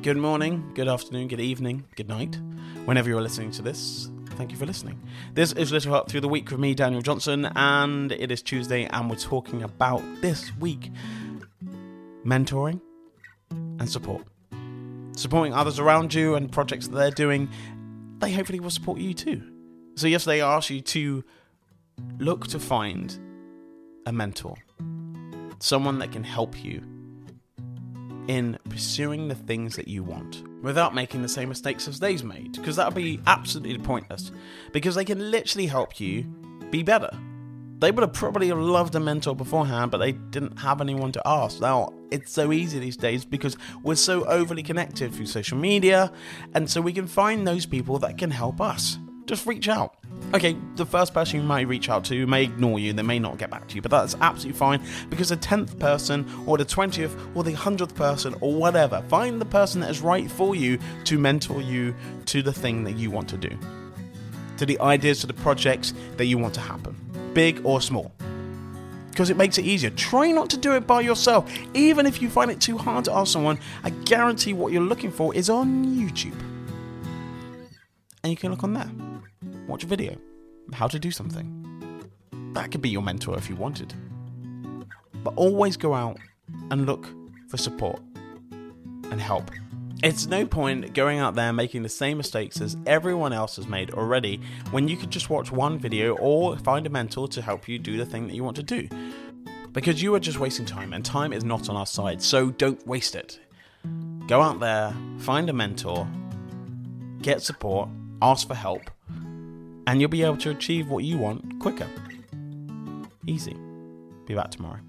Good morning, good afternoon, good evening, good night, whenever you're listening to this. Thank you for listening. This is Little Help Through the Week with me, Daniel Johnson, and it is Tuesday, and we're talking about this week mentoring and support. Supporting others around you and projects that they're doing, they hopefully will support you too. So, yesterday I asked you to look to find a mentor, someone that can help you in pursuing the things that you want without making the same mistakes as they've made because that would be absolutely pointless because they can literally help you be better. They would have probably loved a mentor beforehand but they didn't have anyone to ask. Now it's so easy these days because we're so overly connected through social media and so we can find those people that can help us. Just reach out. Okay, the first person you might reach out to may ignore you, they may not get back to you, but that's absolutely fine because the 10th person or the 20th or the 100th person or whatever, find the person that is right for you to mentor you to the thing that you want to do, to the ideas, to the projects that you want to happen, big or small. Because it makes it easier. Try not to do it by yourself. Even if you find it too hard to ask someone, I guarantee what you're looking for is on YouTube. And you can look on there watch a video, how to do something. That could be your mentor if you wanted. But always go out and look for support and help. It's no point going out there making the same mistakes as everyone else has made already when you could just watch one video or find a mentor to help you do the thing that you want to do. Because you are just wasting time, and time is not on our side, so don't waste it. Go out there, find a mentor, get support, ask for help, and you'll be able to achieve what you want quicker. Easy. Be back tomorrow.